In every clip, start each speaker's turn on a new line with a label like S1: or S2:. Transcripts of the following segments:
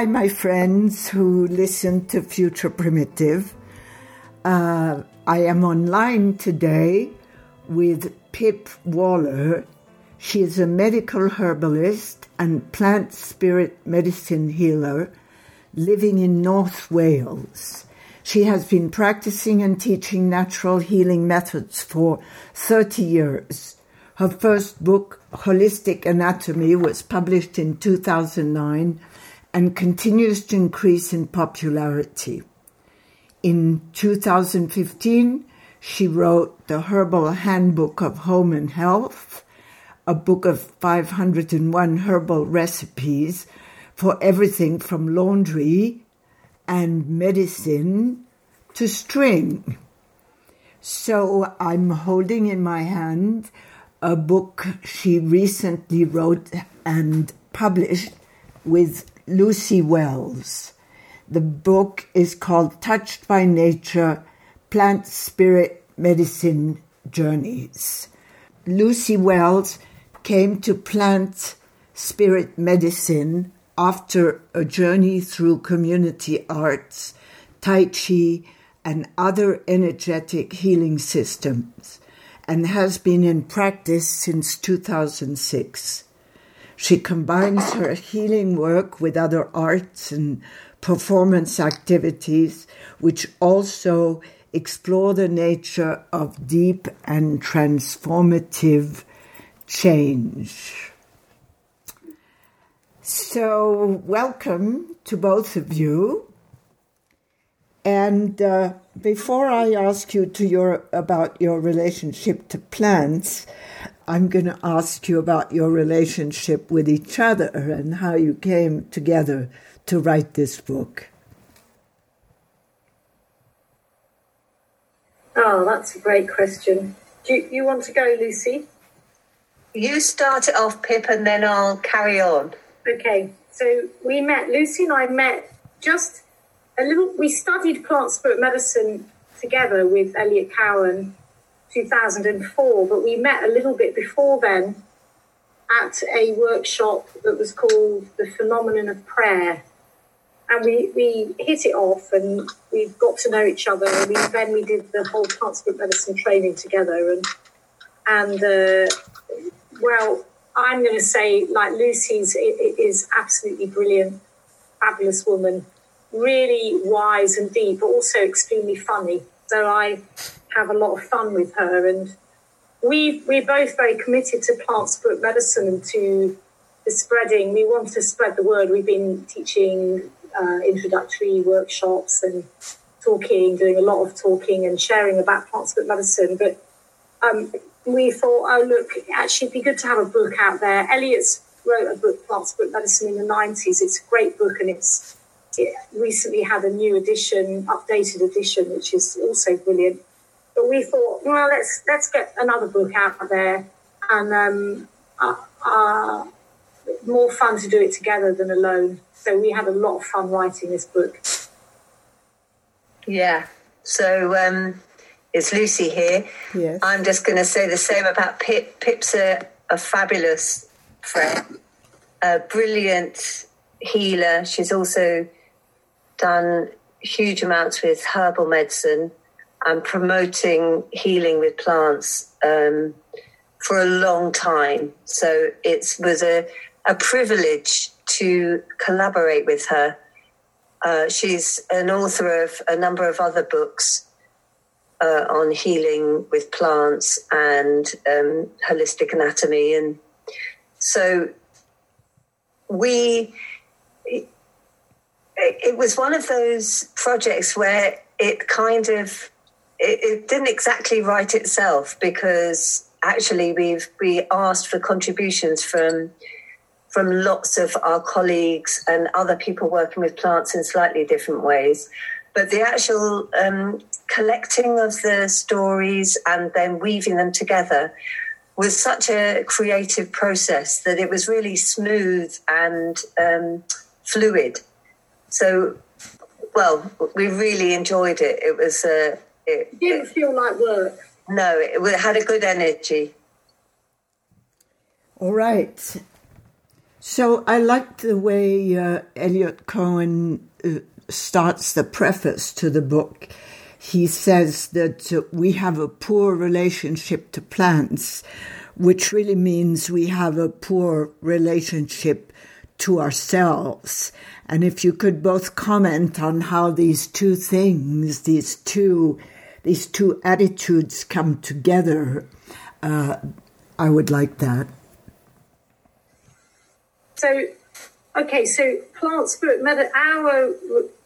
S1: Hi, my friends who listen to Future Primitive. Uh, I am online today with Pip Waller. She is a medical herbalist and plant spirit medicine healer living in North Wales. She has been practicing and teaching natural healing methods for 30 years. Her first book, Holistic Anatomy, was published in 2009 and continues to increase in popularity. In 2015, she wrote The Herbal Handbook of Home and Health, a book of 501 herbal recipes for everything from laundry and medicine to string. So I'm holding in my hand a book she recently wrote and published with Lucy Wells. The book is called Touched by Nature Plant Spirit Medicine Journeys. Lucy Wells came to plant spirit medicine after a journey through community arts, Tai Chi, and other energetic healing systems, and has been in practice since 2006. She combines her healing work with other arts and performance activities, which also explore the nature of deep and transformative change. So, welcome to both of you. And uh, before I ask you to your about your relationship to plants, I'm going to ask you about your relationship with each other and how you came together to write this book.
S2: Oh, that's a great question. Do you, you want to go, Lucy?
S3: You start it off, Pip, and then I'll carry on.
S2: Okay, so we met, Lucy and I met just a little, we studied plant spirit medicine together with Eliot Cowan 2004, but we met a little bit before then at a workshop that was called The Phenomenon of Prayer. And we, we hit it off and we got to know each other. And we, then we did the whole transplant medicine training together. And, and uh, well, I'm going to say, like Lucy's, is absolutely brilliant, fabulous woman, really wise and deep, but also extremely funny. So I have a lot of fun with her. And we we're both very committed to plant spirit medicine and to the spreading. We want to spread the word. We've been teaching uh, introductory workshops and talking, doing a lot of talking and sharing about plant spirit medicine. But um, we thought, oh look, actually, it'd be good to have a book out there. Eliot's wrote a book, Plant Spirit Medicine, in the nineties. It's a great book, and it's it recently had a new edition, updated edition, which is also brilliant. But we thought, well, let's let's get another book out there, and um, uh, uh, more fun to do it together than alone. So we had a lot of fun writing this book.
S3: Yeah. So um, it's Lucy here.
S1: Yes.
S3: I'm just going to say the same about Pip. Pip's a, a fabulous friend, a brilliant healer. She's also done huge amounts with herbal medicine and promoting healing with plants um, for a long time. So it was a, a privilege to collaborate with her. Uh, she's an author of a number of other books uh, on healing with plants and um, holistic anatomy. And so we, it, it was one of those projects where it kind of it, it didn't exactly write itself because actually we've we asked for contributions from from lots of our colleagues and other people working with plants in slightly different ways. But the actual um, collecting of the stories and then weaving them together was such a creative process that it was really smooth and um, fluid. So, well, we really enjoyed it. It was. Uh,
S2: it, it didn't feel like work.
S3: No, it, it had a good energy.
S1: All right. So I liked the way uh, Eliot Cowan uh, starts the preface to the book. He says that uh, we have a poor relationship to plants, which really means we have a poor relationship to ourselves. And if you could both comment on how these two things, these two, these two attitudes come together, uh, I would like that.
S2: So, okay, so plant spirit medicine, our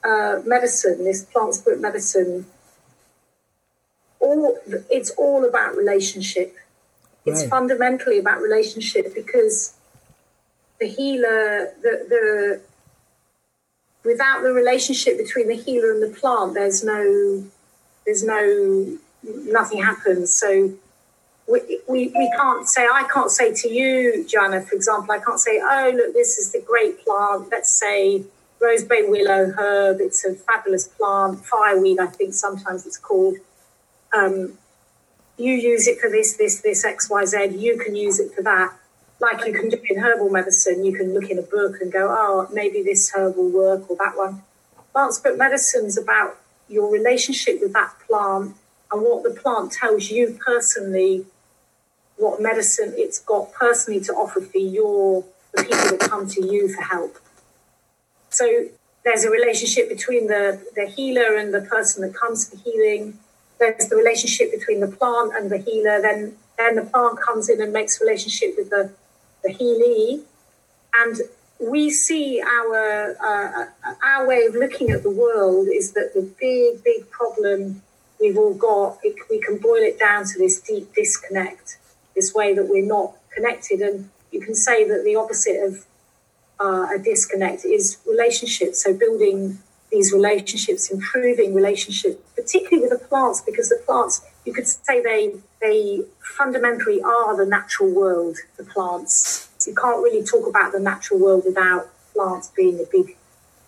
S2: uh, medicine, this plant spirit medicine, all it's all about relationship. It's right. fundamentally about relationship because the healer, the the without the relationship between the healer and the plant, there's no, there's no, nothing happens. So we, we, we can't say, I can't say to you, Joanna, for example, I can't say, oh, look, this is the great plant. Let's say rosebay willow herb. It's a fabulous plant. Fireweed, I think sometimes it's called. Um, you use it for this, this, this, X, Y, Z. You can use it for that. Like you can do in herbal medicine, you can look in a book and go, oh, maybe this herb will work or that one. Plant spirit medicine is about your relationship with that plant and what the plant tells you personally what medicine it's got personally to offer for your the people that come to you for help. So there's a relationship between the, the healer and the person that comes for healing. There's the relationship between the plant and the healer. Then then the plant comes in and makes relationship with the the healee. And we see our uh, our way of looking at the world is that the big big problem we've all got it, we can boil it down to this deep disconnect this way that we're not connected. And you can say that the opposite of uh, a disconnect is relationships. So building these relationships, improving relationships, particularly with the plants, because the plants, you could say they they fundamentally are the natural world. The plants. You can't really talk about the natural world without plants being a big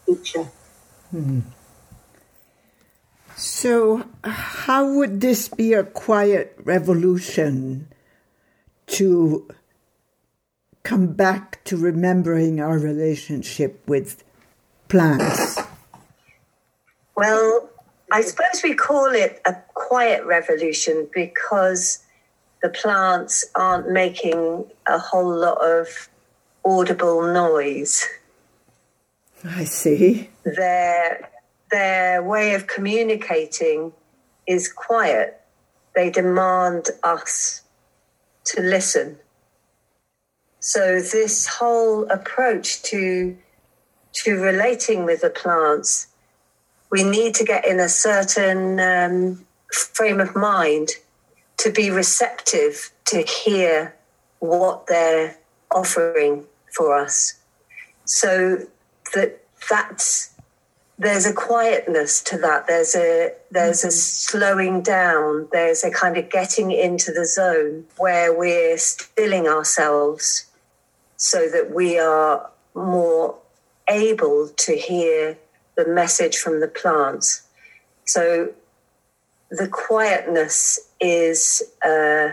S2: feature.
S1: Hmm. So, how would this be a quiet revolution? To come back to remembering our relationship with plants?
S3: Well, I suppose we call it a quiet revolution because the plants aren't making a whole lot of audible noise.
S1: I see.
S3: Their their way of communicating is quiet. They demand us to listen. So this whole approach to to relating with the plants, we need to get in a certain um, frame of mind to be receptive to hear what they're offering for us. So that that's there's a quietness to that. There's a there's a slowing down. There's a kind of getting into the zone where we're stilling ourselves so that we are more able to hear the message from the plants. So the quietness is uh,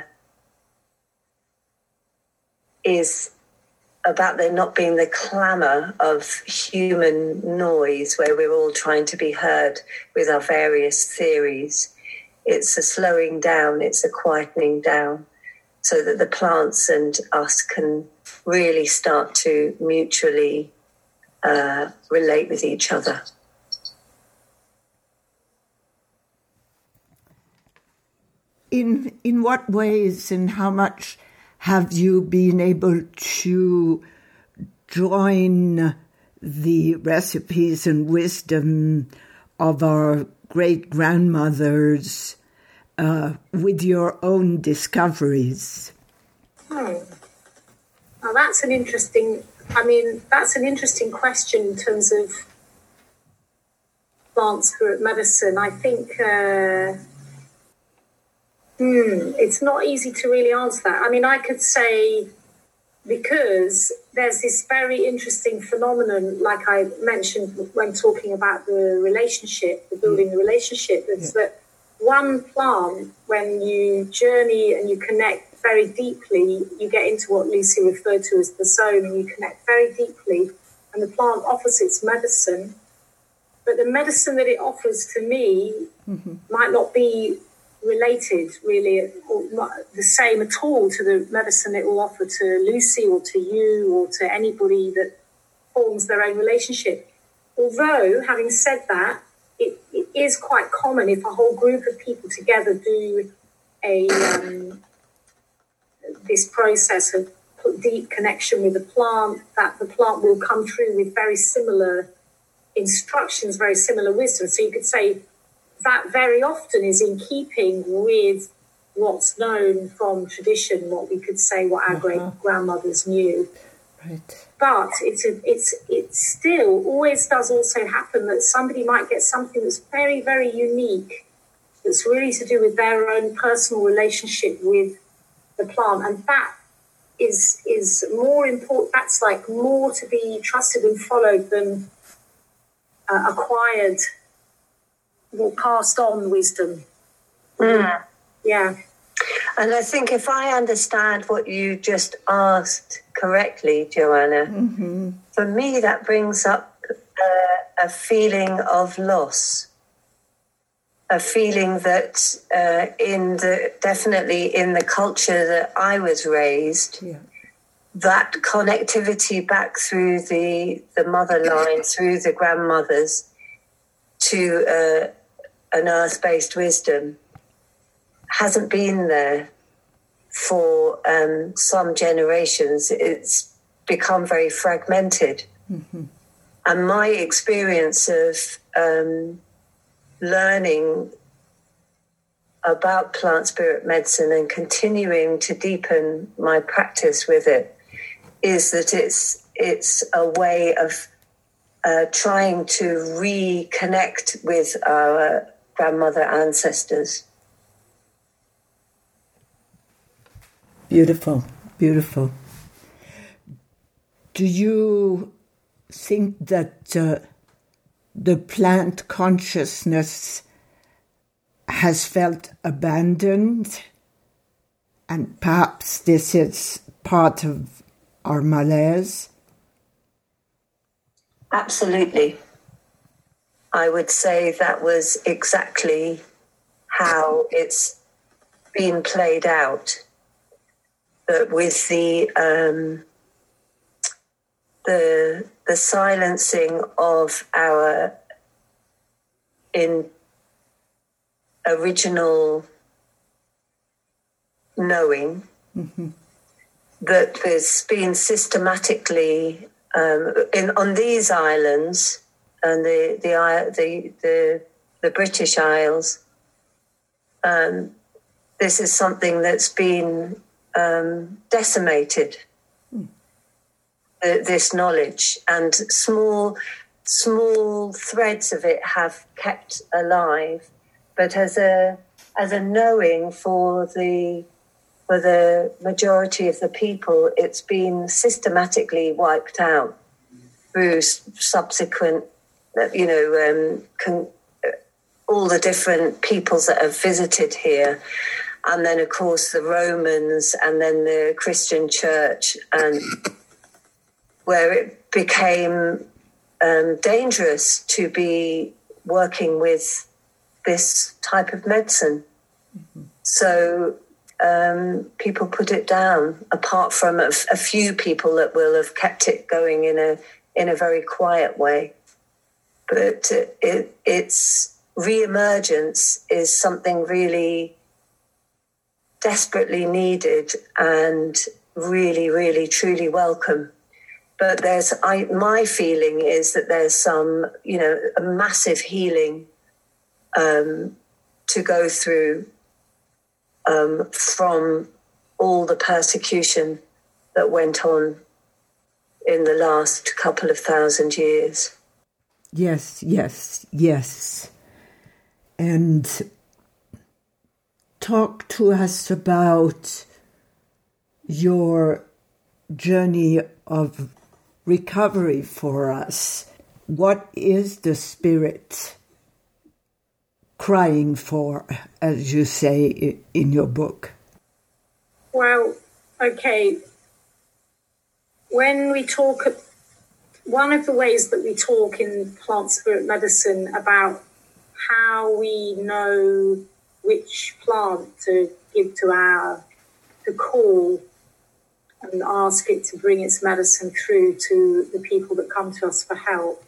S3: is about there not being the clamour of human noise where we're all trying to be heard with our various theories. It's a slowing down, it's a quietening down, so that the plants and us can really start to mutually uh, relate with each other.
S1: In in what ways and how much have you been able to join the recipes and wisdom of our great grandmothers uh, with your own discoveries?
S2: Hmm. Well, that's an interesting. I mean, that's an interesting question in terms of plant spirit medicine, I think uh, hmm, it's not easy to really answer that. I mean, I could say because there's this very interesting phenomenon, like I mentioned when talking about the relationship, the building the relationship, it's yeah. that one plant, when you journey and you connect very deeply, you get into what Lucy referred to as the zone, and you connect very deeply, and the plant offers its medicine. But the medicine that it offers to me mm-hmm. might not be related really or the same at all to the medicine it will offer to Lucy or to you or to anybody that forms their own relationship. Although, having said that, it, it is quite common if a whole group of people together do a um, this process of deep connection with the plant, that the plant will come through with very similar instructions, very similar wisdom. So you could say that very often is in keeping with what's known from tradition, what we could say, what our uh-huh. great grandmothers knew. Right. But it's a, it's it still always does also happen that somebody might get something that's very very unique, that's really to do with their own personal relationship with the plant, and that is is more important. That's like more to be trusted and followed than uh, acquired or passed on wisdom. Mm. Yeah.
S3: And I think if I understand what you just asked correctly, Joanna, mm-hmm. for me that brings up uh, a feeling of loss. A feeling that, uh, in the definitely in the culture that I was raised, yeah. that connectivity back through the the mother line, through the grandmothers, to uh, an earth based wisdom hasn't been there for um, some generations. It's become very fragmented. Mm-hmm. And my experience of um, learning about plant spirit medicine and continuing to deepen my practice with it is that it's it's a way of uh, trying to reconnect with our grandmother ancestors.
S1: Beautiful, beautiful. Do you think that uh, the plant consciousness has felt abandoned? And perhaps this is part of our malaise?
S3: Absolutely. I would say that was exactly how it's been played out. But with the um, the the silencing of our in original knowing mm-hmm. that there's been systematically um, in on these islands and the the the the, the British Isles. Um, this is something that's been um, decimated. This knowledge and small small threads of it have kept alive, but as a as a knowing for the for the majority of the people, it's been systematically wiped out through subsequent you know, um, con- all the different peoples that have visited here. And then, of course, the Romans and then the Christian church, and where it became um, dangerous to be working with this type of medicine. Mm-hmm. So um, people put it down, apart from a, a few people that will have kept it going in a in a very quiet way but it, its re-emergence is something really desperately needed and really, really, truly welcome. But there's, I, my feeling is that there's some, you know, a massive healing um, to go through um, from all the persecution that went on in the last couple of thousand years.
S1: Yes, yes, yes. And talk to us about your journey of recovery for us. What is the spirit crying for, as you say in your book?
S2: Well, okay. When we talk, one of the ways that we talk in plant spirit medicine about how we know which plant to give to our, to call and ask it to bring its medicine through to the people that come to us for help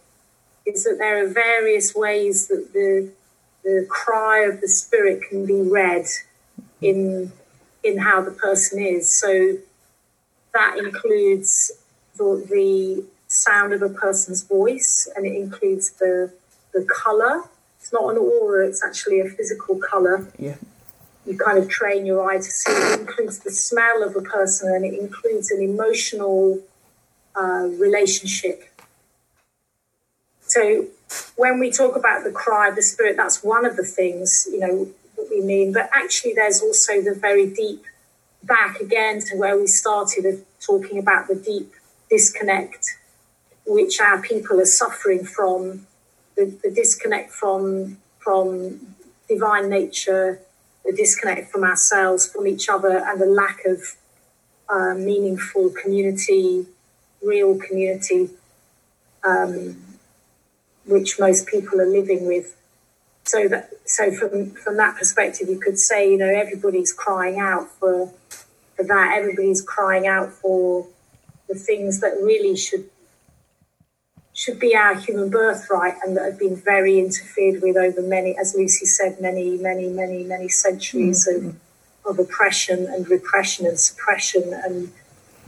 S2: is that there are various ways that the the cry of the spirit can be read in in how the person is. So that includes the, the sound of a person's voice, and it includes the the color. It's not an aura; it's actually a physical color.
S1: Yeah.
S2: You kind of train your eye to see. It includes the smell of a person, and it includes an emotional uh, relationship. So when we talk about the cry of the spirit, that's one of the things you know that we mean. But actually, there's also the very deep back again to where we started of talking about the deep disconnect which our people are suffering from the, the disconnect from from divine nature the disconnect from ourselves from each other and the lack of uh, meaningful community real community um, which most people are living with. So that so from from that perspective you could say you know everybody's crying out for for that. Everybody's crying out for the things that really should should be our human birthright and that have been very interfered with over many as lucy said many many many many centuries mm-hmm. of, of oppression and repression and suppression and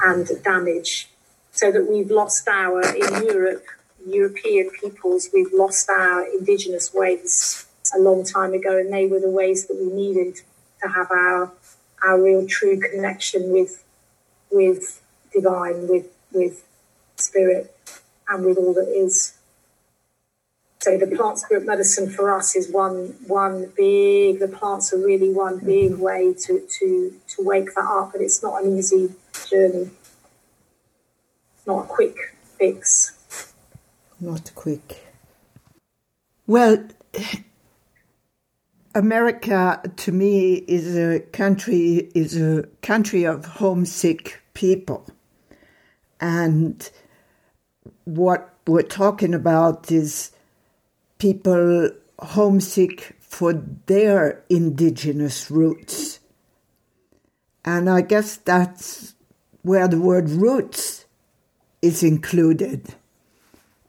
S2: and damage so that we've lost our in europe european peoples we've lost our indigenous ways a long time ago, and they were the ways that we needed to have our our real true connection with with divine, with with spirit, and with all that is. So the plant spirit medicine for us is one one big. The plants are really one big mm-hmm. way to to to wake that up, but it's not an easy journey. Not a quick fix.
S1: Not quick. Well, America to me is a country is a country of homesick people. And what we're talking about is people homesick for their indigenous roots. And I guess that's where the word roots is included.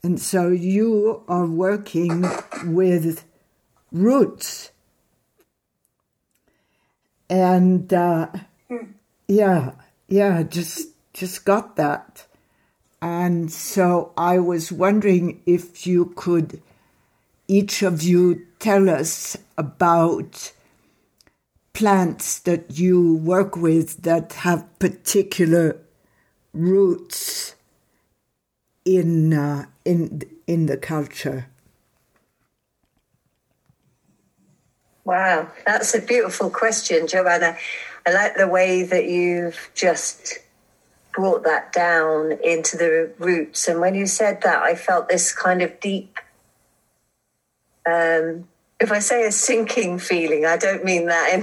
S1: And so you are working with roots and uh, yeah, yeah, just just got that. And so I was wondering if you could, each of you, tell us about plants that you work with that have particular roots in uh, in in the culture.
S3: Wow, that's a beautiful question, Joanna. I like the way that you've just brought that down into the roots. And when you said that, I felt this kind of deep, um, if I say a sinking feeling, I don't mean that in,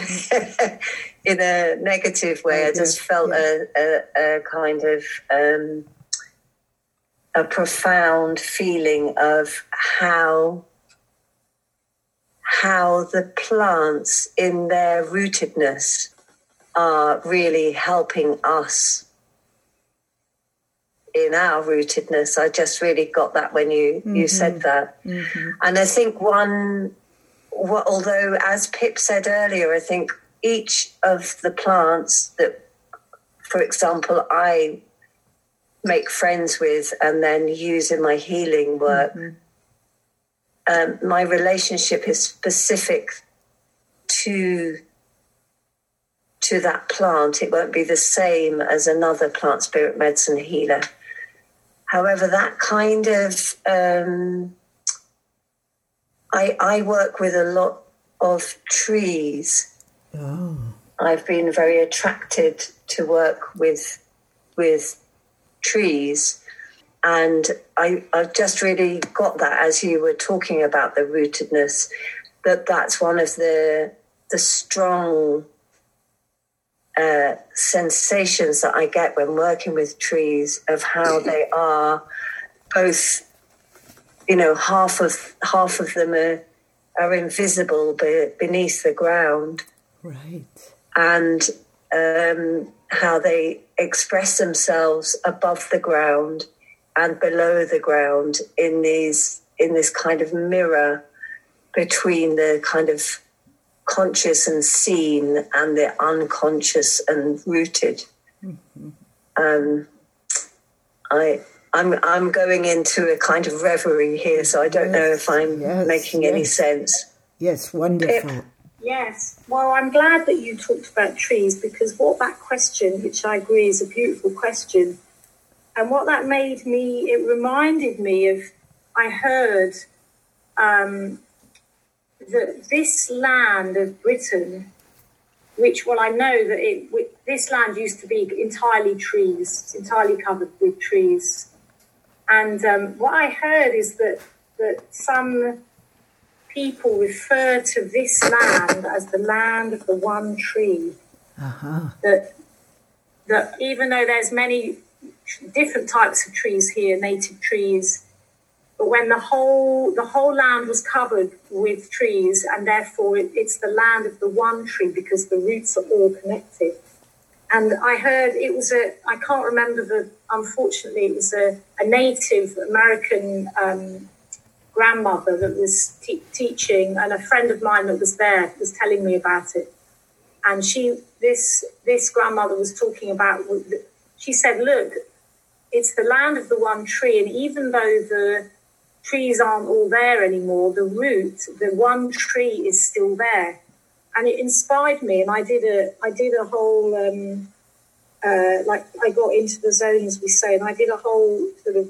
S3: in a negative way. I just felt yeah. a, a, a, kind of um, a profound feeling of how how the plants in their rootedness are really helping us in our rootedness. I just really got that when you mm-hmm. you said that, mm-hmm. and I think one, what, although as Pip said earlier, I think each of the plants that, for example, I make friends with and then use in my healing work. Mm-hmm um, my relationship is specific to to that plant. It won't be the same as another plant spirit medicine healer. However, that kind of um, I, I work with a lot of trees.
S1: Oh.
S3: I've been very attracted to work with with trees. And I, I've just really got that as you were talking about the rootedness, that that's one of the the strong uh, sensations that I get when working with trees of how they are both, you know, half of half of them are are invisible beneath the ground,
S1: right,
S3: and um, how they express themselves above the ground and below the ground in these in this kind of mirror between the kind of conscious and seen and the unconscious and rooted. Mm-hmm. Um, I I'm I'm going into a kind of reverie here, so I don't yes, know if I'm yes, making yes. any sense.
S1: Yes, wonderful. Pip.
S2: Yes. Well, I'm glad that you talked about trees because what that question, which I agree is a beautiful question, and what that made me, it reminded me of, I heard um, that this land of Britain, which, well, I know that it, this land used to be entirely trees, entirely covered with trees. And um, what I heard is that, that some people refer to this land as the land of the one tree.
S1: Uh-huh.
S2: That, that even though there's many different types of trees here, native trees, when the whole the whole land was covered with trees, and therefore it, it's the land of the one tree because the roots are all connected. And I heard it was a I can't remember the unfortunately it was a, a Native American um, grandmother that was te- teaching, and a friend of mine that was there was telling me about it. And she this this grandmother was talking about. She said, "Look, it's the land of the one tree, and even though the trees aren't all there anymore, the root, the one tree is still there. And it inspired me, and I did a, I did a whole, um, uh, like I got into the zone, as we say, and I did a whole sort of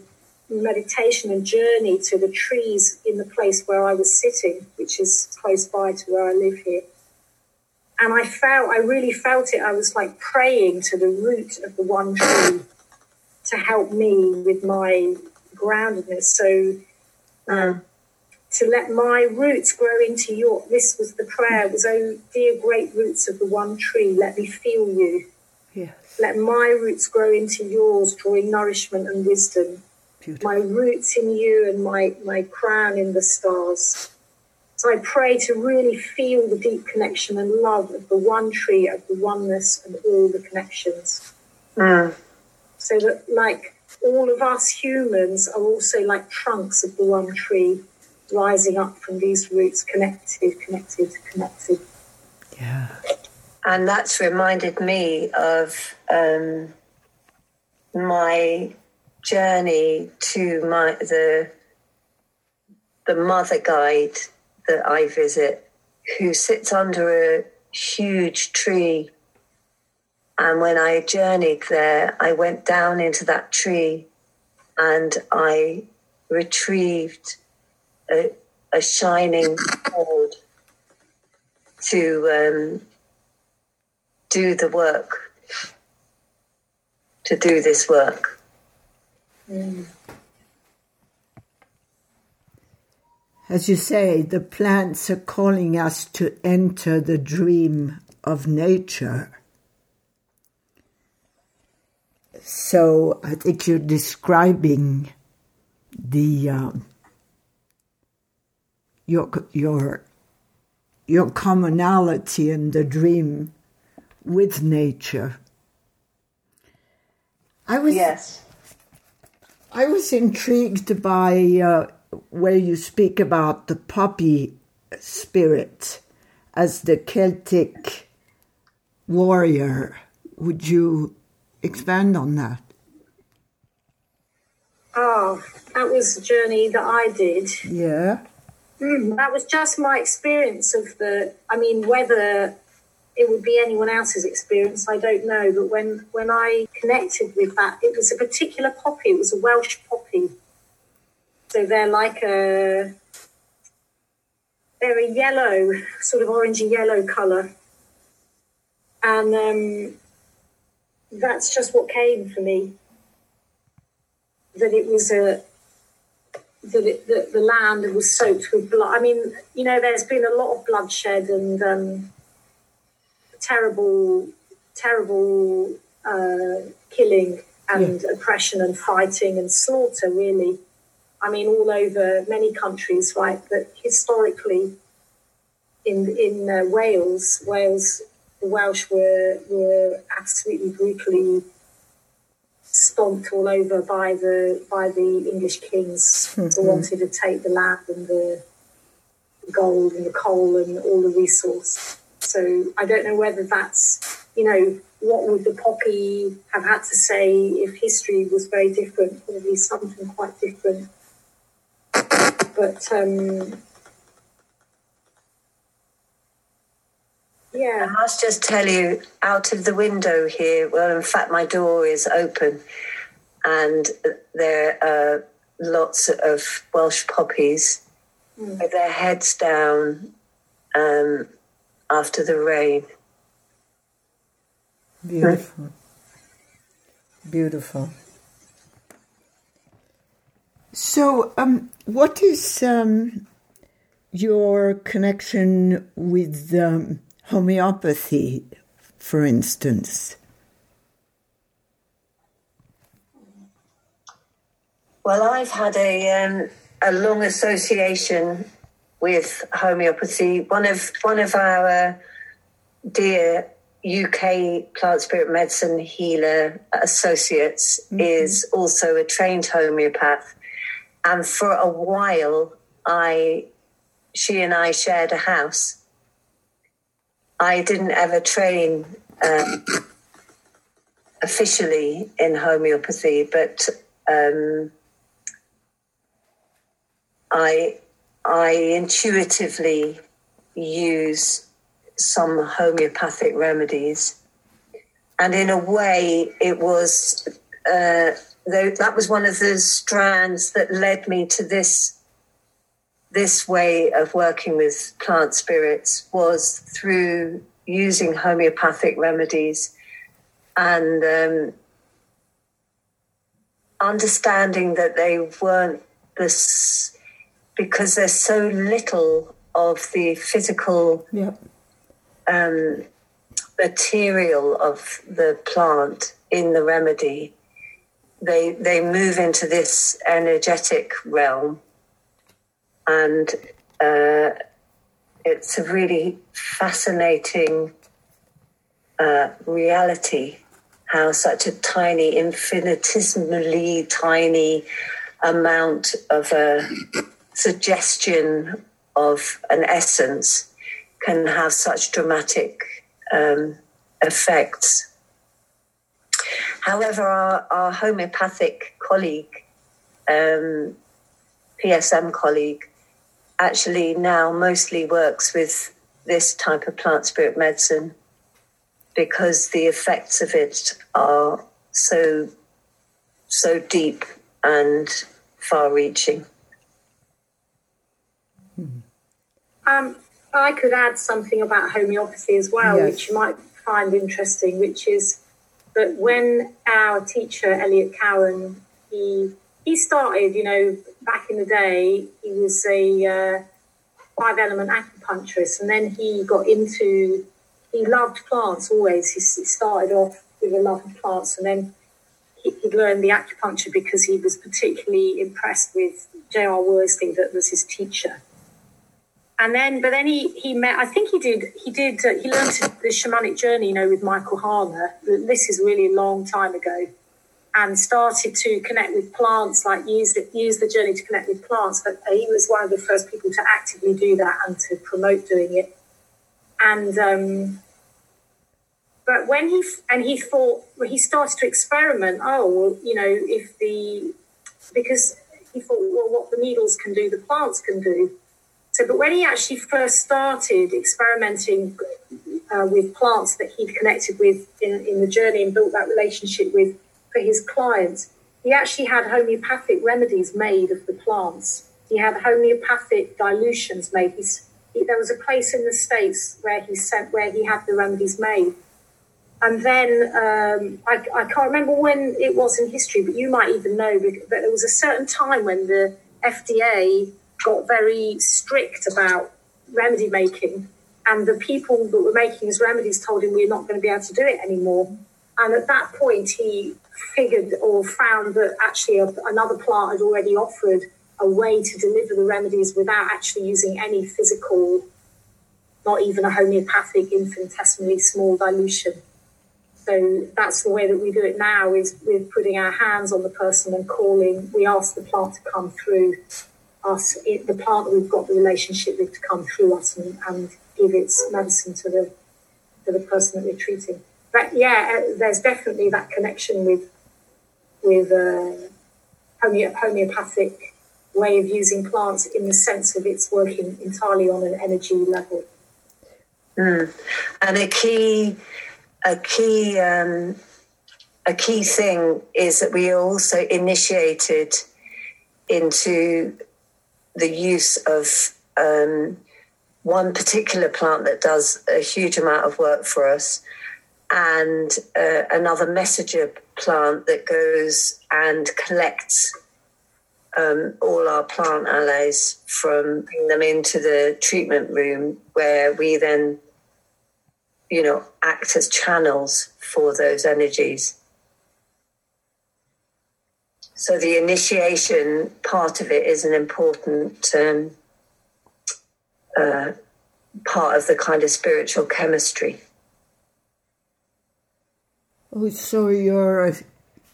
S2: meditation and journey to the trees in the place where I was sitting, which is close by to where I live here. And I felt, I really felt it. I was like praying to the root of the one tree to help me with my groundedness. So um, to let my roots grow into your. This was the prayer. Was oh dear great roots of the one tree, let me feel you.
S1: Yes.
S2: Let my roots grow into yours, drawing nourishment and wisdom. Beautiful. My roots in you and my my crown in the stars. So I pray to really feel the deep connection and love of the one tree, of the oneness and all the connections.
S3: Mm.
S2: So that, like, all of us humans are also like trunks of the one tree rising up from these roots, connected, connected, connected.
S1: Yeah.
S3: And that's reminded me of um, my journey to my the the mother guide that I visit, who sits under a huge tree and when I journeyed there, I went down into that tree and I retrieved a, a shining cord to um, do the work, to do this work.
S2: Mm.
S1: As you say, the plants are calling us to enter the dream of nature. So I think you're describing the um, your your your commonality in the dream with nature. I was
S3: yes.
S1: I was intrigued by uh, where you speak about the poppy spirit as the Celtic warrior. Would you expand on that.
S2: Oh, that was a journey that I did.
S1: Yeah.
S2: Mm, that was just my experience of the. I mean, whether it would be anyone else's experience, I don't know. But when when I connected with that, it was a particular poppy. It was a Welsh poppy. So they're like a they're a yellow, sort of orangey yellow colour. And um, that's just what came for me. That it was a that it, the, the land was soaked with blood. I mean, you know, there's been a lot of bloodshed and um, terrible, terrible uh, killing and yeah. oppression and fighting and slaughter, really. I mean, all over many countries, right? But historically, in in uh, Wales, Wales, the Welsh were were absolutely brutally stomped all over by the by the English kings mm-hmm. who wanted to take the land and the gold and the coal and all the resource. So I don't know whether that's you know what would the poppy have had to say if history was very different? Probably something quite different. But um, yeah,
S3: I must just tell you, out of the window here, well, in fact, my door is open, and there are lots of Welsh poppies mm. with their heads down um, after the rain.
S1: Beautiful. Beautiful. So, um, what is um, your connection with um, homeopathy, for instance?
S3: Well, I've had a um, a long association with homeopathy. One of one of our dear UK plant spirit medicine healer associates mm-hmm. is also a trained homeopath. And for a while, I, she and I shared a house. I didn't ever train um, officially in homeopathy, but um, I, I intuitively use some homeopathic remedies. And in a way, it was uh, that was one of the strands that led me to this this way of working with plant spirits was through using homeopathic remedies and um, understanding that they weren't this because there's so little of the physical um, material of the plant in the remedy, they they move into this energetic realm, and uh, it's a really fascinating uh, reality. How such a tiny, infinitesimally tiny amount of a suggestion of an essence can have such dramatic um, effects. However, our, our homeopathic colleague, um, PSM colleague, actually now mostly works with this type of plant spirit medicine because the effects of it are so so deep and far reaching.
S2: Um, I could add something about homeopathy as well, yes. which you might find interesting, which is that when our teacher Eliot Cowan he he started, you know, back in the day, he was a uh, five element acupuncturist, and then he got into he loved plants always. He, started off with a love of plants, and then he, he learned the acupuncture because he was particularly impressed with J.R. Worsley, that was his teacher and then but then he he met i think he did he did uh, he learned the shamanic journey you know with michael harner this is really a long time ago and started to connect with plants like use the, use the journey to connect with plants but he was one of the first people to actively do that and to promote doing it. And um but when he and he thought he started to experiment. Oh well you know if the because he thought well what the needles can do the plants can do. So, but when he actually first started experimenting uh, with plants that he'd connected with in, in the journey and built that relationship with for his clients, he actually had homeopathic remedies made of the plants. He had homeopathic dilutions made. He's, he, there was a place in the states where he sent where he had the remedies made, and then um, I, I, can't remember when it was in history, but you might even know that there was a certain time when the FDA got very strict about remedy making, and the people that were making his remedies told him we're not going to be able to do it anymore. And at that point, he figured or found that actually another plant had already offered a way to deliver the remedies without actually using any physical, not even a homeopathic infinitesimally small dilution. So that's the way that we do it now is we're putting our hands on the person and calling. We ask the plant to come through us, the plant that we've got the relationship with to come through us and, and give its medicine to the to the person that we're treating. But yeah, uh, there's definitely that connection with with uh, homeopathic way of using plants in the sense of it's working entirely on an energy level.
S3: Mm. And a key a key um, a key thing is that we also initiated into the use of um, one particular plant that does a huge amount of work for us, and uh, another messenger plant that goes and collects um, all our plant allies from bring them into the treatment room where we then you know, act as channels for those energies. So the initiation part of it is an important um, uh, part of the kind of spiritual chemistry.
S1: Oh, so your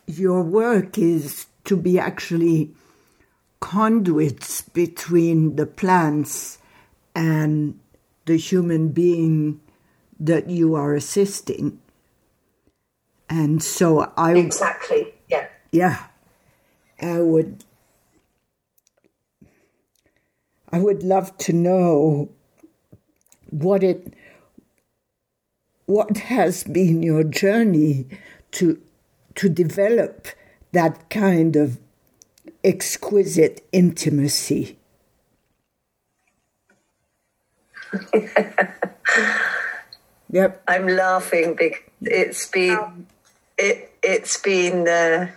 S1: your work is to be actually conduits between the plants and the human being that you are assisting. And so I
S3: exactly yeah
S1: yeah I would I would love to know what it what has been your journey to to develop that kind of exquisite intimacy. Yep.
S3: I'm laughing because it's been it it's been uh,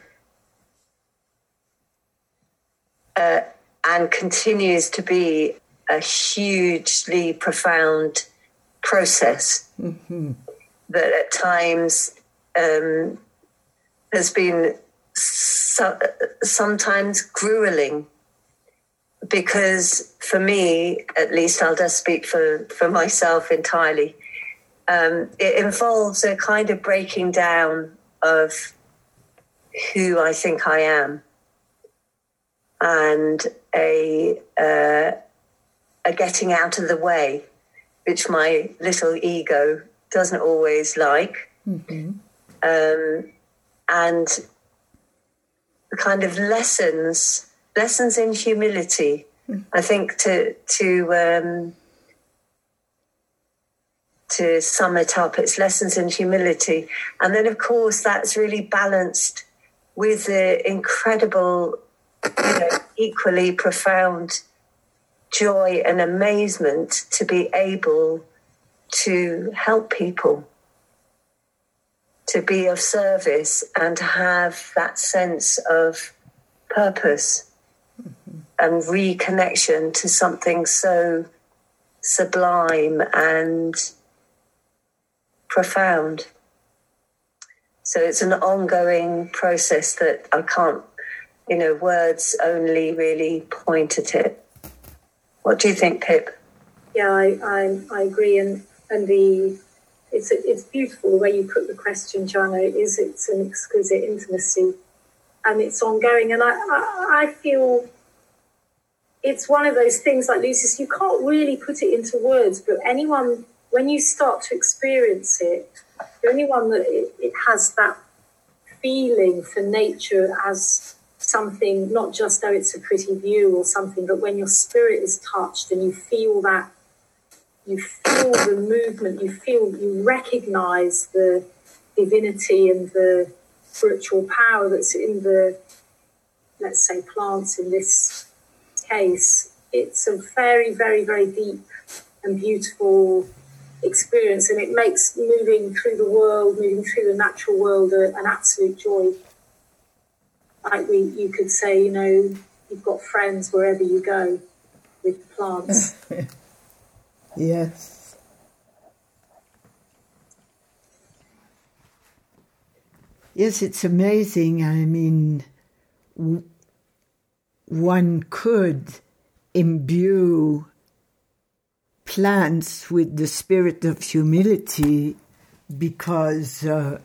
S3: uh, and continues to be a hugely profound process mm-hmm. that at times um, has been so, sometimes grueling because for me at least i'll just speak for, for myself entirely um, it involves a kind of breaking down of who I think I am and a, uh, a getting out of the way, which my little ego doesn't always like. Mm-hmm. Um, and the kind of lessons, lessons in humility. Mm-hmm. I think to to um, to sum it up. It's lessons in humility. And then, of course, that's really balanced with the incredible, you know, equally profound joy and amazement to be able to help people, to be of service, and to have that sense of purpose mm-hmm. and reconnection to something so sublime and profound. So it's an ongoing process that I can't, you know, words only really point at it. What do you think, Pip?
S2: Yeah, I, I, I agree. And, and the, it's, it's beautiful the way you put the question, Joanna, is it's an exquisite intimacy and it's ongoing. And I, I, I feel it's one of those things like Lucy, you can't really put it into words, but anyone when you start to experience it, the only one that it, it has that feeling for nature as something, not just though it's a pretty view or something, but when your spirit is touched and you feel that, you feel the movement, you feel, you recognize the divinity and the spiritual power that's in the, let's say, plants in this case. It's a very, very, very deep and beautiful experience, and it makes moving through the world, moving through the natural world, a, an absolute joy. Like we, you could say, you know, you've got friends wherever you go with plants.
S1: yes. Yes, it's amazing. I mean, w- one could imbue plants with the spirit of humility because uh,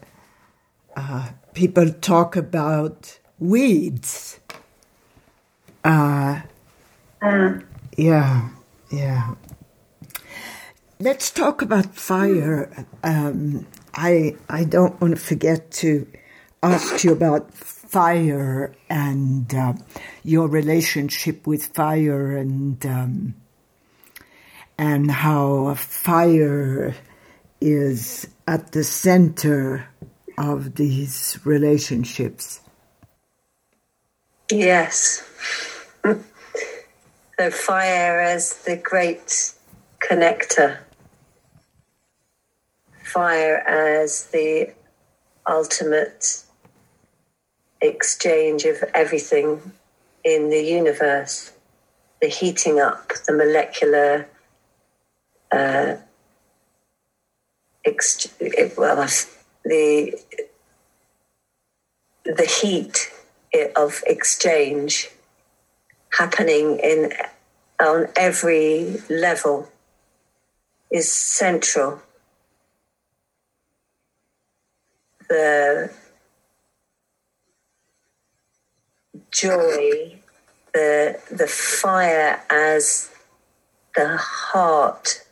S1: uh, people talk about weeds. Uh, uh. Yeah, yeah. Let's talk about fire. Um, I I don't want to forget to ask you about fire and uh, your relationship with fire and um, and how fire is at the center of these relationships.
S3: Yes. so fire as the great connector. Fire as the ultimate exchange of everything in the universe, the heating up, the molecular, uh, well, the the heat of exchange happening in on every level is central. The joy, the the fire as the heart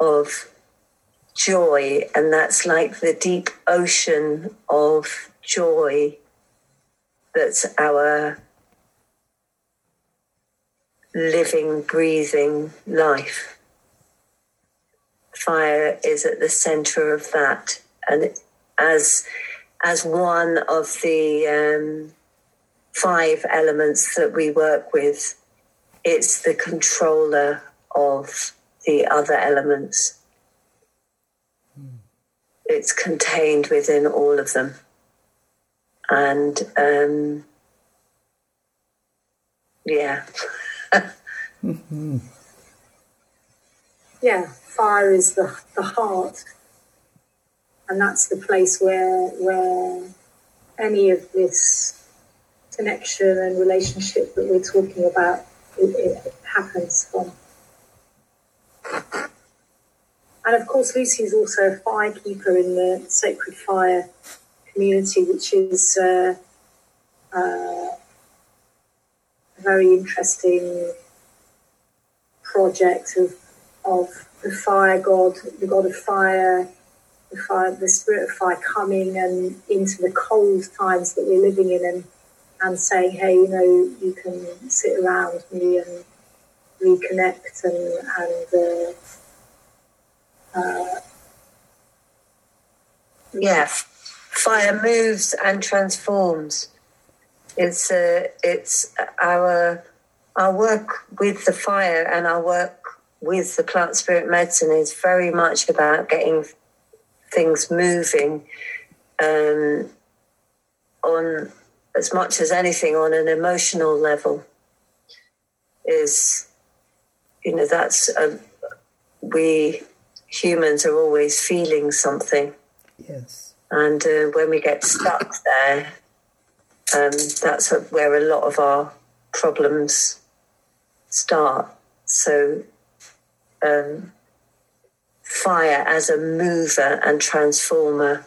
S3: of joy, and that's like the deep ocean of joy that's our living, breathing life. Fire is at the center of that, and as as one of the um, five elements that we work with, it's the controller of the other elements. It's contained within all of them. And um, yeah.
S2: mm-hmm. Yeah, fire is the, the heart. And that's the place where where any of this connection and relationship that we're talking about it, it happens from. And of course, Lucy is also a firekeeper in the Sacred Fire community, which is uh, uh, a very interesting project of, of the fire god, the god of fire, the fire, the spirit of fire coming and into the cold times that we're living in and and saying, hey, you know, you can sit around me and reconnect and, and uh, uh,
S3: yeah, fire moves and transforms. It's uh, it's our our work with the fire and our work with the plant spirit medicine is very much about getting things moving um, on as much as anything on an emotional level is you know that's a, we humans are always feeling something
S1: yes
S3: and uh, when we get stuck there um, that's where a lot of our problems start so um, fire as a mover and transformer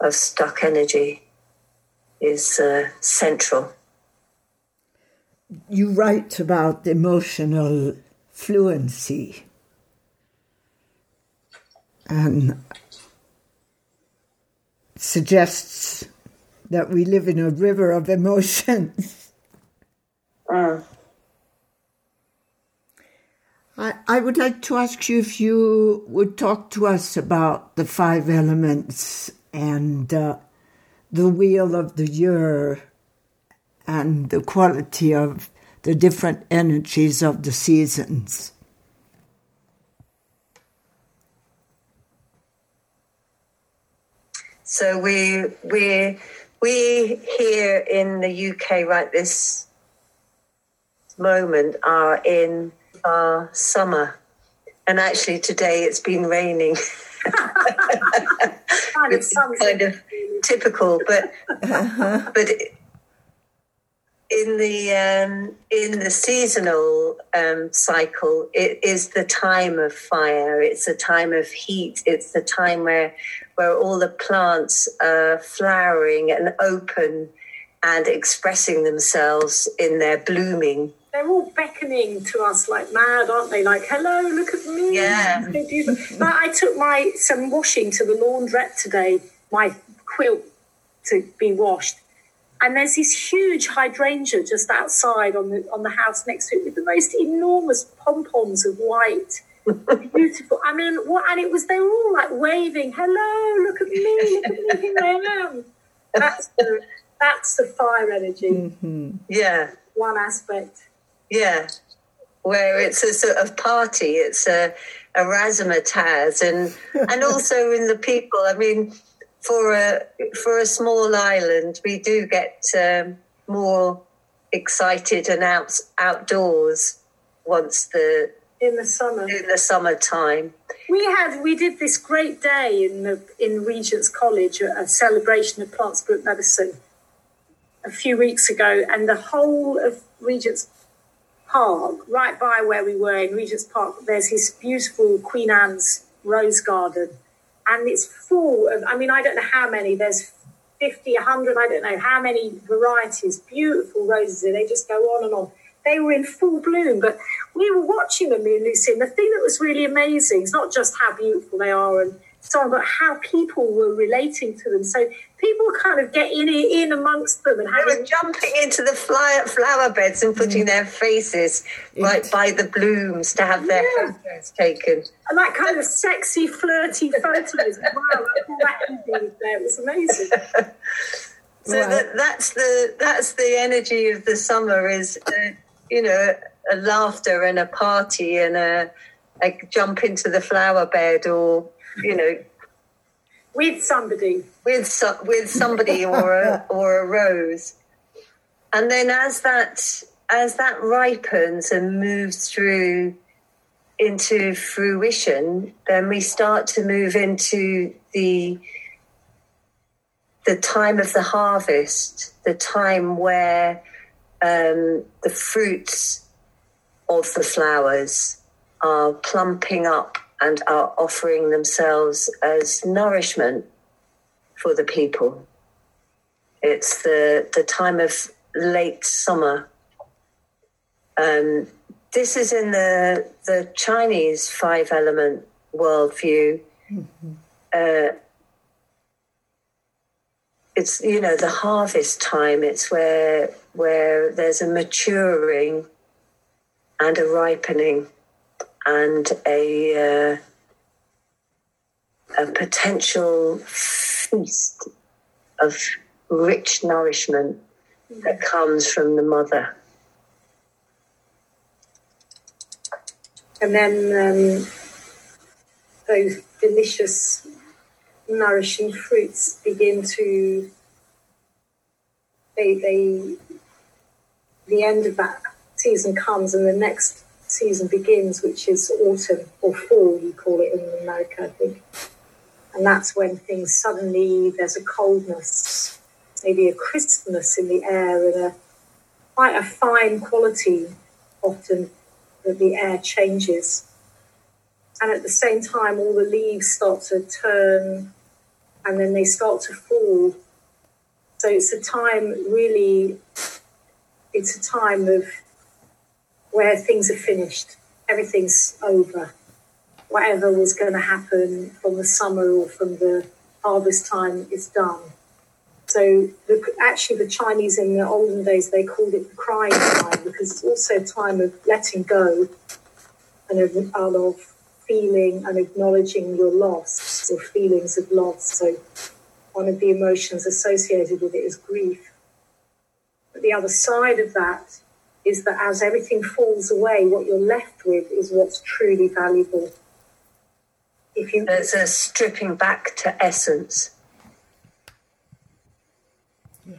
S3: of stuck energy is uh, central.
S1: You write about emotional fluency and suggests that we live in a river of emotions.
S3: Mm.
S1: I, I would like to ask you if you would talk to us about the five elements and uh, the wheel of the year and the quality of the different energies of the seasons.
S3: So we we we here in the UK right this moment are in our summer, and actually today it's been raining. it's kind of typical, but but in the um, in the seasonal um, cycle, it is the time of fire. It's a time of heat. It's the time where where all the plants are flowering and open and expressing themselves in their blooming.
S2: They're all beckoning to us like mad, aren't they? Like, hello, look at me.
S3: Yeah.
S2: but I took my some washing to the laundrette today, my quilt to be washed and there's this huge hydrangea just outside on the on the house next to it with the most enormous pom poms of white. Beautiful. I mean, what? And it was they were all like waving, "Hello, look at me, look at me, here I am." That's the that's the fire energy.
S3: Mm-hmm. Yeah.
S2: One aspect.
S3: Yeah. Where it's a sort of party, it's a, a razzmatazz, and and also in the people. I mean, for a for a small island, we do get um, more excited and out outdoors once the
S2: in the summer
S3: in the summertime.
S2: We had we did this great day in the in Regent's College, a, celebration of Plant Spirit medicine, a few weeks ago, and the whole of Regent's Park, right by where we were in Regent's Park, there's this beautiful Queen Anne's rose garden and it's full of, I mean, I don't know how many, there's 50, 100, I don't know how many varieties, beautiful roses, and they just go on and on. They were in full bloom, but we were watching them, me and Lucy, and the thing that was really amazing is not just how beautiful they are and so on, but how people were relating to them. So people kind of get in in amongst them and having...
S3: they were jumping into the fly, flower beds and putting mm. their faces right by the blooms to have their yeah. photos taken.
S2: And that kind of sexy, flirty photos. wow, that there. It was amazing.
S3: so right. that, that's the that's the energy of the summer is, uh, you know, a laughter and a party and a, a jump into the flower bed or you know.
S2: With somebody.
S3: With so, with somebody or a, or a rose. And then as that as that ripens and moves through into fruition then we start to move into the the time of the harvest the time where um, the fruits of the flowers are plumping up and are offering themselves as nourishment for the people. It's the, the time of late summer. Um, this is in the, the Chinese five element worldview. Mm-hmm. Uh, it's you know the harvest time. It's where where there's a maturing and a ripening and a, uh, a potential feast of rich nourishment that comes from the mother.
S2: And then um, those delicious, nourishing fruits begin to, they, they, the end of that season comes, and the next season begins, which is autumn or fall, you call it in America, I think. And that's when things suddenly, there's a coldness, maybe a crispness in the air, and a quite a fine quality often that the air changes. And at the same time, all the leaves start to turn and then they start to fall. So it's a time really, it's a time of where things are finished, everything's over. Whatever was going to happen from the summer or from the harvest time is done. So the, actually, the Chinese in the olden days they called it the crying time because it's also a time of letting go and of, of feeling and acknowledging your loss or feelings of loss. So, one of the emotions associated with it is grief. But the other side of that is that as everything falls away, what you're left with is what's truly valuable.
S3: If you there's a stripping back to essence.
S2: Yeah,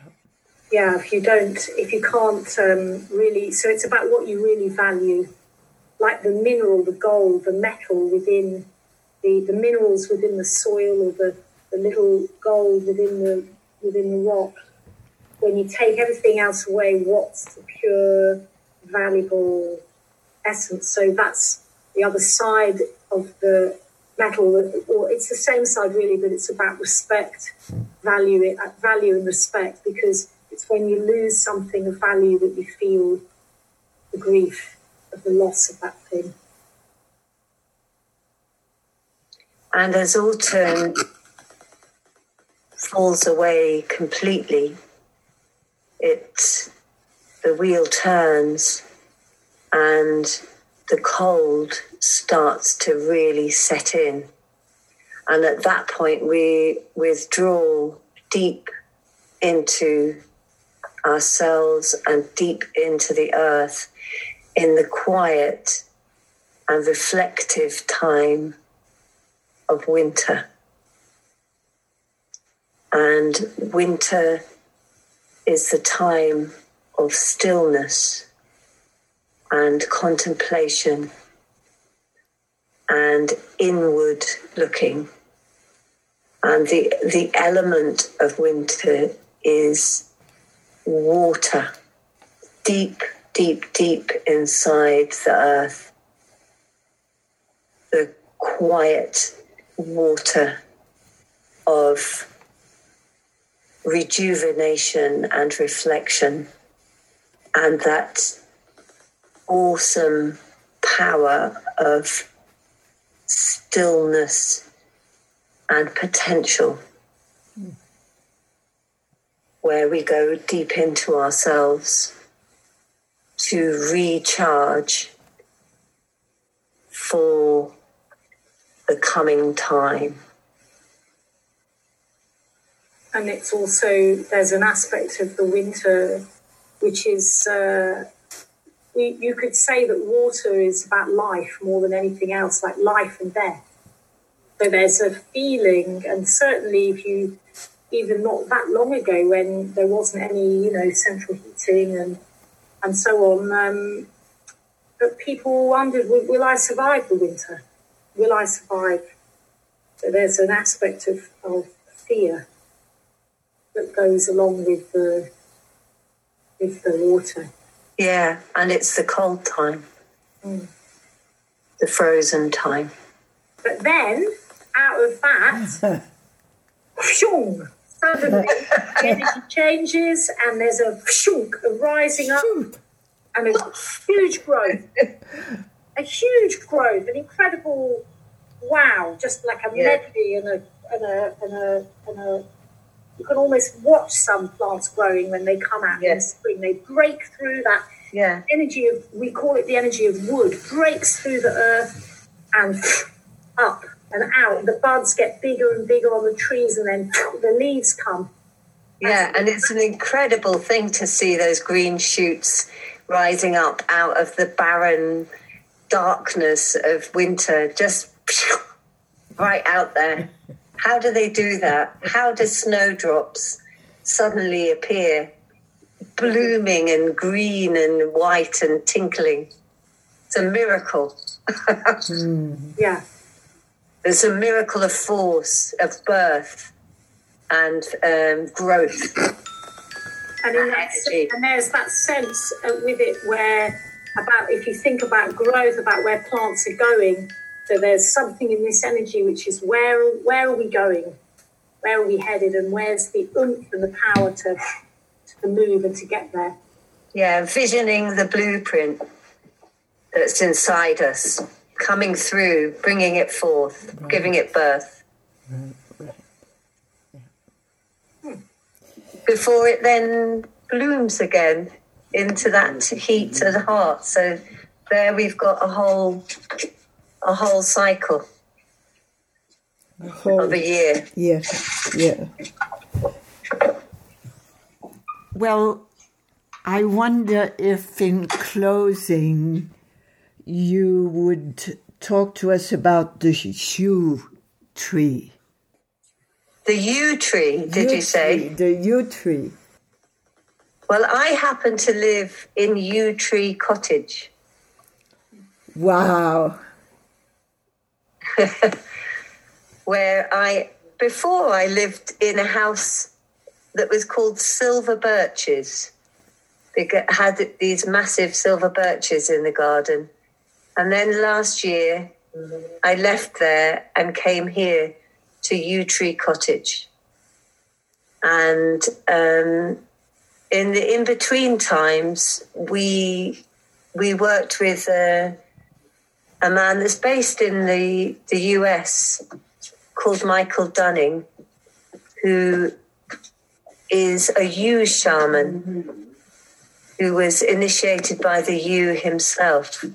S2: yeah if you don't, if you can't um, really, so it's about what you really value like the mineral, the gold, the metal within the, the minerals within the soil or the, the little gold within the within the rock. When you take everything else away, what's the pure, valuable essence? So that's the other side of the metal, or it's the same side really, but it's about respect, value it, value and respect, because it's when you lose something of value that you feel the grief of the loss of that thing.
S3: And as autumn falls away completely, it the wheel turns and the cold starts to really set in. And at that point, we withdraw deep into ourselves and deep into the earth in the quiet and reflective time of winter. And winter is the time of stillness and contemplation and inward looking. And the, the element of winter is water, deep, deep, deep inside the earth. The quiet water of rejuvenation and reflection, and that awesome power of stillness and potential, where we go deep into ourselves to recharge for the coming time.
S2: And it's also, there's an aspect of the winter which is, uh, you, you could say that water is about life more than anything else, like life and death. So there's a feeling, and certainly if you, even not that long ago when there wasn't any, you know, central heating and and so on, um, but people wondered, will, will I survive the winter? will I survive? So there's an aspect of, of fear that goes along with the with the water.
S3: Yeah, and it's the cold time, mm. the frozen time.
S2: But then, out of that, suddenly the energy changes, and there's a a rising up, and a huge growth a huge growth, an incredible wow, just like a yeah. medley and a, and a, and a, and a, you can almost watch some plants growing when they come out in the spring. They break through that
S3: yeah.
S2: energy of, we call it the energy of wood, breaks through the earth and up and out. The buds get bigger and bigger on the trees and then the leaves come.
S3: Yeah, and it's an incredible thing to see those green shoots rising up out of the barren darkness of winter just right out there. How do they do that? How do snowdrops suddenly appear blooming and green and white and tinkling? It's a miracle.
S2: mm. Yeah.
S3: It's a miracle of force, of birth and um, growth.
S2: And, that, and there's that sense uh, with it where about if you think about growth, about where plants are going. So there's something in this energy which is where where are we going? Where are we headed? And where's the oomph and the power to to move and to get there?
S3: Yeah, visioning the blueprint that's inside us, coming through, bringing it forth, giving it birth. Before it then blooms again into that heat and heart. So there we've got a whole a whole cycle a whole, of a year.
S1: Yeah, yeah. Well, I wonder if in closing you would talk to us about the yew tree.
S3: The yew tree, did
S1: yew
S3: you say?
S1: Tree, the yew tree.
S3: Well, I happen to live in Yew Tree Cottage.
S1: Wow.
S3: Where I, before I lived in a house that was called Silver Birches. They had these massive silver birches in the garden. And then last year, I left there and came here to Yew Tree Cottage. And um, in the in between times, we we worked with a, a man that's based in the the US called Michael Dunning, who is a yew shaman who was initiated by the yew himself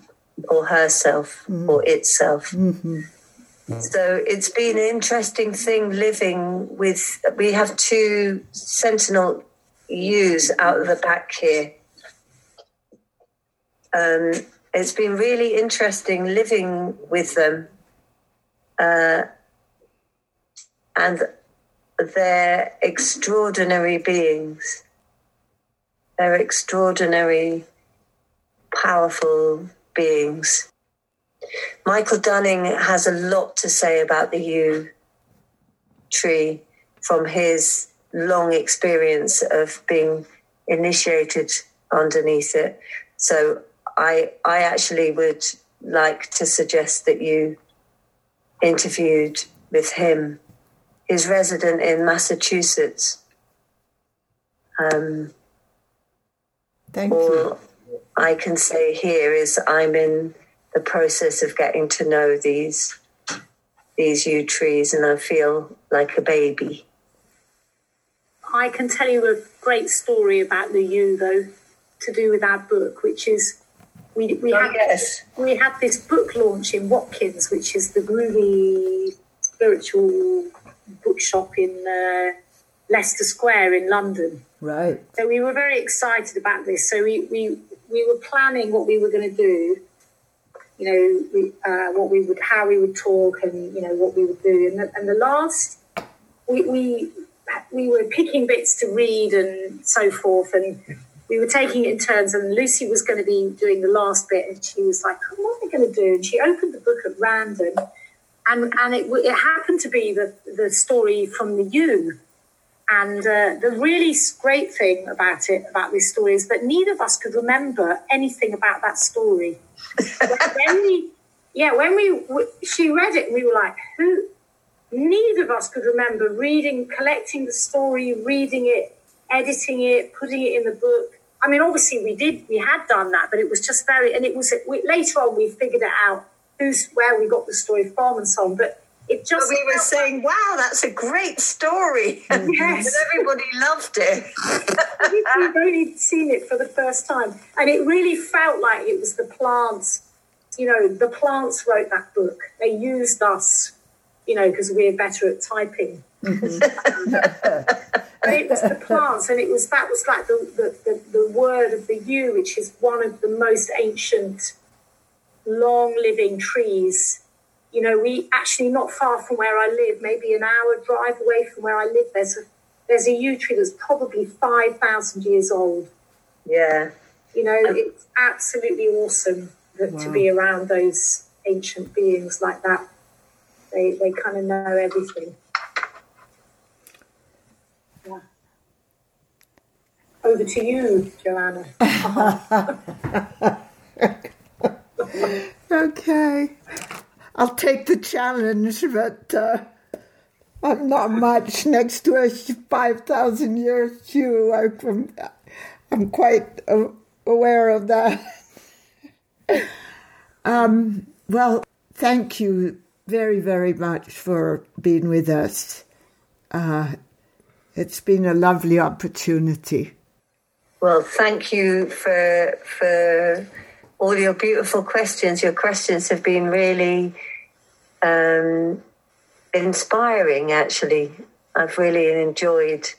S3: or herself mm. or itself. Mm-hmm. So it's been an interesting thing living with. We have two sentinel yews out of the back here. Um, it's been really interesting living with them. Uh, and they're extraordinary beings. They're extraordinary, powerful beings. Michael Dunning has a lot to say about the yew tree from his long experience of being initiated underneath it. So I I actually would like to suggest that you interviewed with him He's resident in Massachusetts. Um,
S1: Thank you.
S3: I can say here is I'm in the process of getting to know these these yew trees, and I feel like a baby.
S2: I can tell you a great story about the yew, though, to do with our book, which is we we
S3: oh,
S2: had
S3: yes.
S2: we had this book launch in Watkins, which is the groovy spiritual bookshop in uh, Leicester Square in London.
S1: Right.
S2: So we were very excited about this. So we we, we were planning what we were going to do. You know, we, uh, what we would, how we would talk, and you know what we would do. And the, and the last, we, we we were picking bits to read and so forth, and we were taking it in turns. And Lucy was going to be doing the last bit, and she was like, "What am I going to do?" And she opened the book at random and and it, it happened to be the the story from the yew. And uh, the really great thing about it, about this story, is that neither of us could remember anything about that story. When we, yeah, when we, she read it, we were like, who? Neither of us could remember reading, collecting the story, reading it, editing it, putting it in the book. I mean, obviously we did, we had done that, but it was just very, and it was we, later on we figured it out who's where we got the story from and so on. But it just
S3: but we were saying, like, "Wow, that's a great story!"
S2: Yes,
S3: and everybody loved it.
S2: We've only seen it for the first time, and it really felt like it was the plants. You know, the plants wrote that book. They used us, you know, because we're better at typing. Mm-hmm. but it was the plants, and it was that was like the, the, the, the word of the yew, which is one of the most ancient long living trees. You know, we actually not far from where I live, maybe an hour drive away from where I live, there's a there's a yew tree that's probably five thousand years old.
S3: Yeah.
S2: You know, it's absolutely awesome that, wow. to be around those ancient beings like that. They they kind of know everything. Yeah. Over to you, Joanna.
S1: okay. I'll take the challenge, but uh, I'm not much next to a 5,000 year yew. I'm, I'm quite aware of that. um, well, thank you very, very much for being with us. Uh, it's been a lovely opportunity.
S3: Well, thank you for for all your beautiful questions. Your questions have been really um, inspiring, actually. I've really enjoyed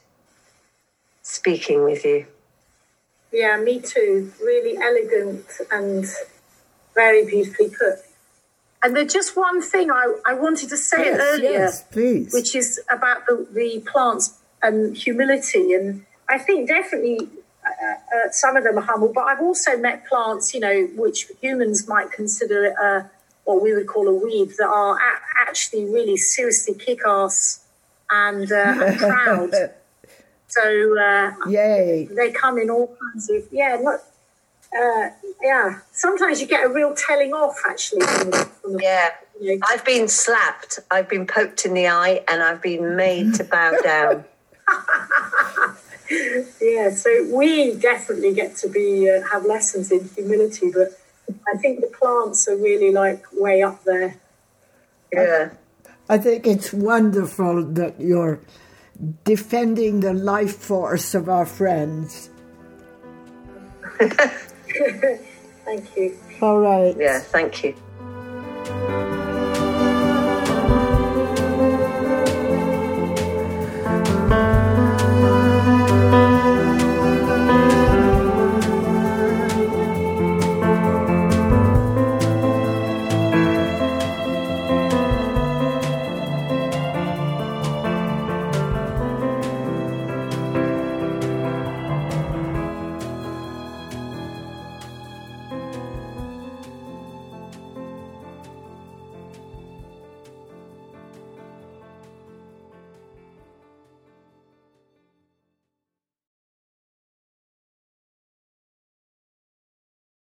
S3: speaking with you.
S2: Yeah, me too. Really elegant and very beautifully put. And there's just one thing I, I wanted to say
S1: yes,
S2: earlier,
S1: yes, please.
S2: which is about the, the plants and humility. And I think definitely uh, uh, some of them are humble, but I've also met plants, you know, which humans might consider uh, what we would call a weed, that are a- actually really seriously kick-ass and, uh, and proud. So uh,
S1: Yay.
S2: they come in all kinds of yeah, look, uh, yeah. Sometimes you get a real telling off actually. From the, from the,
S3: Yeah.
S2: you know.
S3: I've been slapped, I've been poked in the eye, and I've been made to bow down.
S2: Yeah, so we definitely get to be uh, have lessons in humility, but I think the plants are really like way up there.
S3: Yeah.
S1: I think it's wonderful that you're defending the life force of our friends.
S2: Thank you.
S1: All right.
S3: Yeah, thank you.